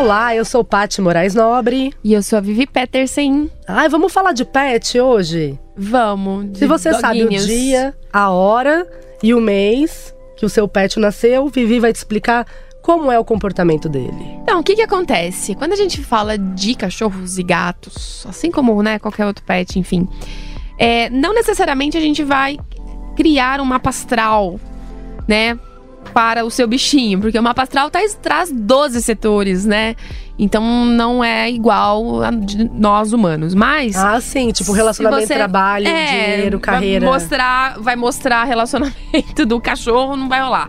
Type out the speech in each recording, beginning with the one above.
Olá, eu sou Paty Moraes Nobre. E eu sou a Vivi Peterson. Ai, vamos falar de pet hoje? Vamos. Se você sabe o dia, a hora e o mês que o seu pet nasceu, Vivi vai te explicar como é o comportamento dele. Então, o que que acontece? Quando a gente fala de cachorros e gatos, assim como né, qualquer outro pet, enfim, é, não necessariamente a gente vai criar um mapa astral, né? Para o seu bichinho, porque o mapa astral tá, traz 12 setores, né? Então não é igual a de nós humanos. Mas. Ah, sim, tipo relacionamento, você- trabalho, é, dinheiro, carreira. Vai mostrar, vai mostrar relacionamento do cachorro, não vai rolar.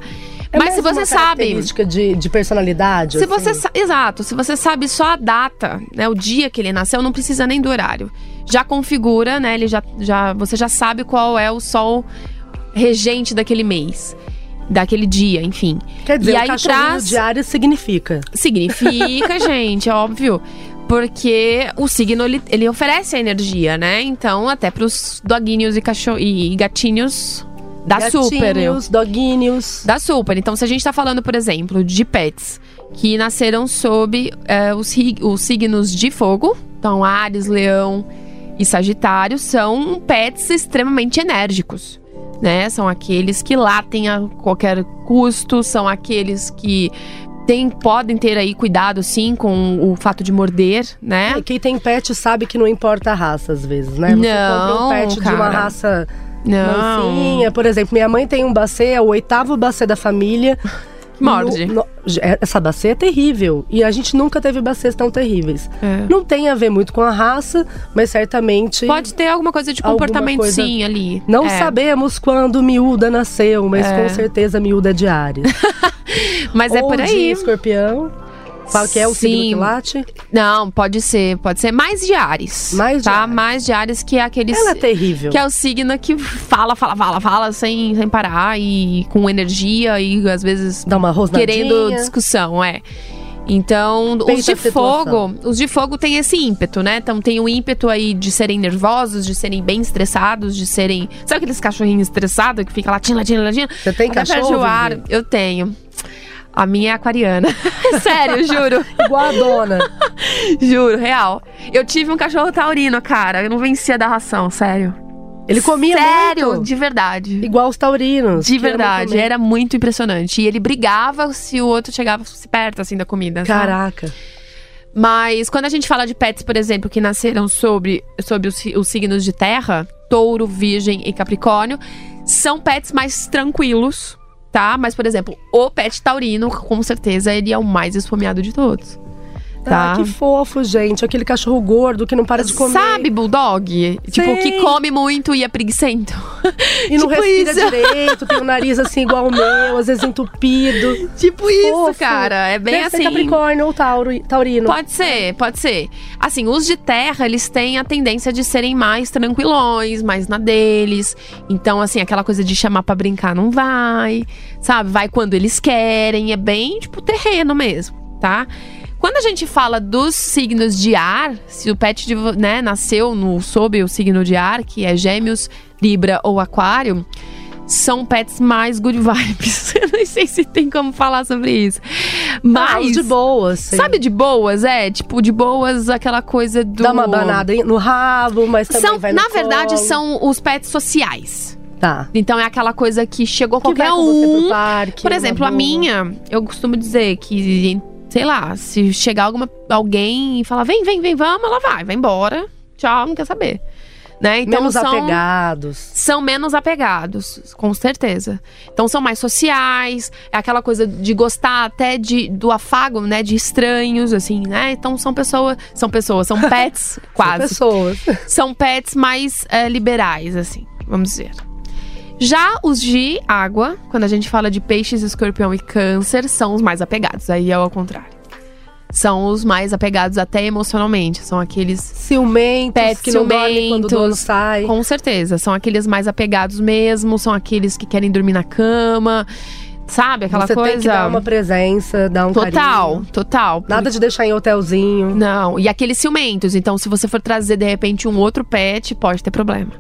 É Mas se você sabe. de, de personalidade. Se assim? você Exato, se você sabe só a data, né? O dia que ele nasceu, não precisa nem do horário. Já configura, né? Ele já, já, você já sabe qual é o sol regente daquele mês. Daquele dia, enfim. Quer dizer, e aí traz. diário significa. Significa, gente, é óbvio. Porque o signo, ele, ele oferece a energia, né? Então, até pros doguinhos e, cachorro, e gatinhos, super. eu- Gatinhos, doguinhos. Dá super. Então, se a gente tá falando, por exemplo, de pets que nasceram sob é, os, os signos de fogo, então Ares, Leão e Sagitário, são pets extremamente enérgicos. Né? São aqueles que latem a qualquer custo, são aqueles que tem, podem ter aí cuidado, sim, com o fato de morder, né? É, quem tem pet sabe que não importa a raça, às vezes, né? Você Não, compra um pet de uma cara. raça Não. mansinha. Por exemplo, minha mãe tem um bacê, é o oitavo bacê da família. Morde. No- no- essa bacê é terrível. E a gente nunca teve bacês tão terríveis. É. Não tem a ver muito com a raça, mas certamente. Pode ter alguma coisa de comportamento, coisa- sim, ali. Não É. sabemos quando miúda nasceu, mas É. com certeza miúda é de Ares. Mas é Ou por de aí. escorpião. Qual que é o signo Sim. que late? Não, pode ser. Pode ser mais de Ares. Mais de tá? Ares. Mais de Ares, que é aquele. Ela é terrível. Que é o signo que fala, fala, fala, fala, sem, sem parar e com energia e às vezes Dá uma querendo discussão, é. Então, os Peita de fogo, os de fogo têm esse ímpeto, né? Então tem o ímpeto aí de serem nervosos, de serem bem estressados, de serem. Sabe aqueles cachorrinhos estressados que fica latindo, latindo, latindo? Você tem Até cachorro, ar. Eu tenho. A minha é aquariana. Sério, juro. Igual a dona. Juro, real. Eu tive um cachorro taurino, cara. Eu não vencia da ração, sério. Ele comia Sério, muito. de verdade. Igual os taurinos. De verdade, era muito impressionante. E ele brigava se o outro chegava perto, assim, da comida. sabe? Caraca. Mas quando a gente fala de pets, por exemplo, que nasceram sobre, sobre os, os signos de terra, touro, virgem e capricórnio, são pets mais tranquilos, tá? Mas, por exemplo, o pet taurino, com certeza, ele é o mais esfomeado de todos. Tá? Ah, que fofo, gente. Aquele cachorro gordo que não para de comer. Sabe, bulldog? Tipo, que come muito e é preguiçento. E não tipo respira isso. direito, tem o nariz assim igual o meu, às vezes entupido. Tipo isso, Fofo. cara. É bem Deve ser assim. Capricórnio ou tauro, taurino. Pode ser, pode ser. Assim, os de terra, eles têm a tendência de serem mais tranquilões, mais na deles. Então, assim, aquela coisa de chamar pra brincar não vai, sabe? Vai quando eles querem. É bem, tipo, terreno mesmo, tá? Quando a gente fala dos signos de ar, se o pet de né, nasceu no, sob o signo de ar, que é gêmeos, libra ou aquário, são pets mais good vibes. Eu nem sei se tem como falar sobre isso. Ah, Mas. os de boas. sim. Sabe de boas, é? Tipo, de boas, aquela coisa do. Dá uma banada no rabo, mas também São, vai no na verdade, colo. são os pets sociais. Tá. Então é aquela coisa que chegou Que qualquer um. parque, Por exemplo, a minha, eu costumo dizer que, sei lá, se chegar alguma, alguém e falar, vem, vem, vem, vamos, ela vai, vai embora. Tchau, não quer saber. né? Então Menos são apegados. são menos apegados, com certeza. Então são mais sociais, é aquela coisa de gostar até de, do afago, né, de estranhos, assim, né? Então são pessoas, são pessoas, são pets, São quase. pessoas. São pets mais é, liberais, assim, vamos dizer. Já os de água, quando a gente fala de peixes, escorpião e câncer, são os mais apegados. Aí é ao contrário. São os mais apegados até emocionalmente. São aqueles Ciumentos, Pets que não dormem quando o dono ciumentos, sai. Com certeza. São aqueles mais apegados mesmo, são aqueles que querem dormir na cama. Sabe? Aquela Você coisa. tem que dar uma presença, dar um Total, carinho. total. Nada de deixar em hotelzinho. Não, e aqueles ciumentos. Então, se você for trazer, de repente, um outro pet, pode ter problema.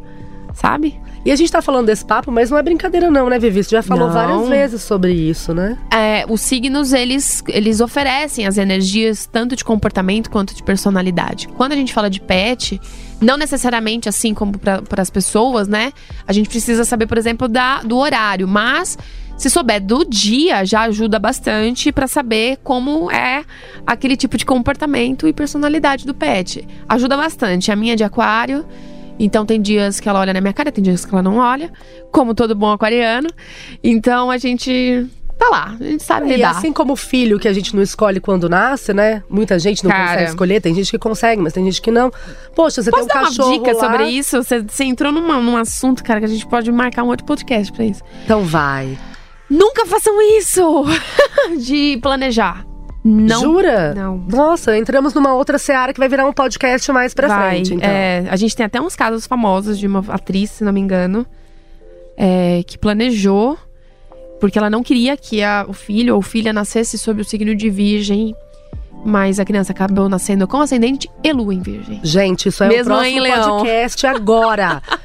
Sabe? E a gente tá falando desse papo, mas não é brincadeira não, né, Vivi? Você já falou Não. várias vezes sobre isso, né? É, os signos, eles, eles oferecem as energias tanto de comportamento quanto de personalidade. Quando a gente fala de pet, não necessariamente assim como para as pessoas, né? A gente precisa saber, por exemplo, da, do horário, mas se souber do dia, já ajuda bastante para saber como é aquele tipo de comportamento e personalidade do pet. Ajuda bastante. A minha é de aquário. Então tem dias que ela olha na minha cara, tem dias que ela não olha, como todo bom aquariano. Então a gente tá lá, a gente sabe E lidar. assim como o filho que a gente não escolhe quando nasce, né? Muita gente não Cara. consegue escolher, tem gente que consegue, mas tem gente que não. Poxa, você Posso tem um dar cachorro uma dica lá, sobre isso? Você, você entrou numa- num assunto, cara, que a gente pode marcar um outro podcast pra isso. Então vai. Nunca façam isso! de planejar. Não. Jura? Não. Nossa, entramos numa outra seara que vai virar um podcast mais pra Vai. frente, então. É, a gente tem até uns casos famosos de uma atriz, se não me engano, é, que planejou, porque ela não queria que a- o filho ou filha nascesse sob o signo de virgem, mas a criança acabou nascendo com ascendente e lua em virgem. Gente, isso é Mesmo o próximo podcast agora.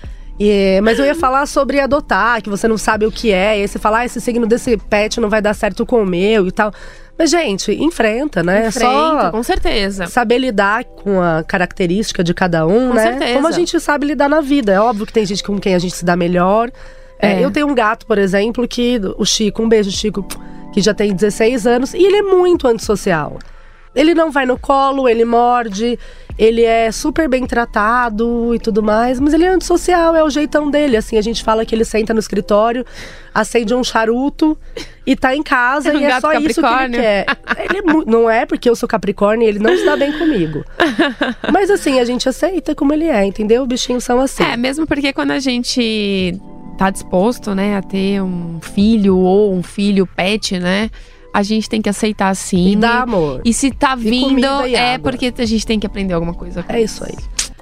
Mas eu ia falar sobre adotar, que você não sabe o que é. E aí você fala, ah, esse signo desse pet não vai dar certo com o meu e tal. Mas, gente, enfrenta, né? Enfrenta, Só com certeza. saber lidar com a característica de cada um, Com né? certeza. Como a gente sabe lidar na vida. É óbvio que tem gente com quem a gente se dá melhor. É, É. eu tenho um gato, por exemplo, que o Chico, um beijo, Chico, que já tem 16 anos, e ele é muito antissocial. Ele não vai no colo, ele morde, ele é super bem tratado e tudo mais, mas ele é antissocial, é o jeitão dele. Assim, a gente fala que ele senta no escritório, acende um charuto e tá em casa É um e é só isso que ele quer. Ele é não é porque eu sou capricórnio e ele não se dá bem comigo. Mas assim, a gente aceita como ele é, entendeu? Os bichinhos são assim. É, mesmo porque quando a gente tá disposto, né, a ter um filho ou um filho pet, né, a gente tem que aceitar sim. E dá amor. E se tá vindo, é água. porque a gente tem que aprender alguma coisa. com É isso aí.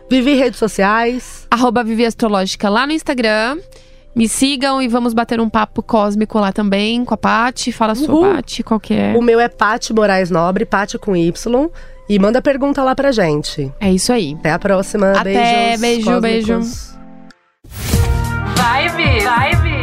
Vivi redes sociais. Arroba Vivi Astrológica lá no Instagram. Me sigam e vamos bater um papo cósmico lá também com a Paty. Fala sua. Paty, qual que é? O meu é Pati Moraes Nobre, Pati com Y. E manda pergunta lá pra gente. É isso aí. Até a próxima. Até, Beijos. beijo, cósmicos. beijo. Vibe, vibe,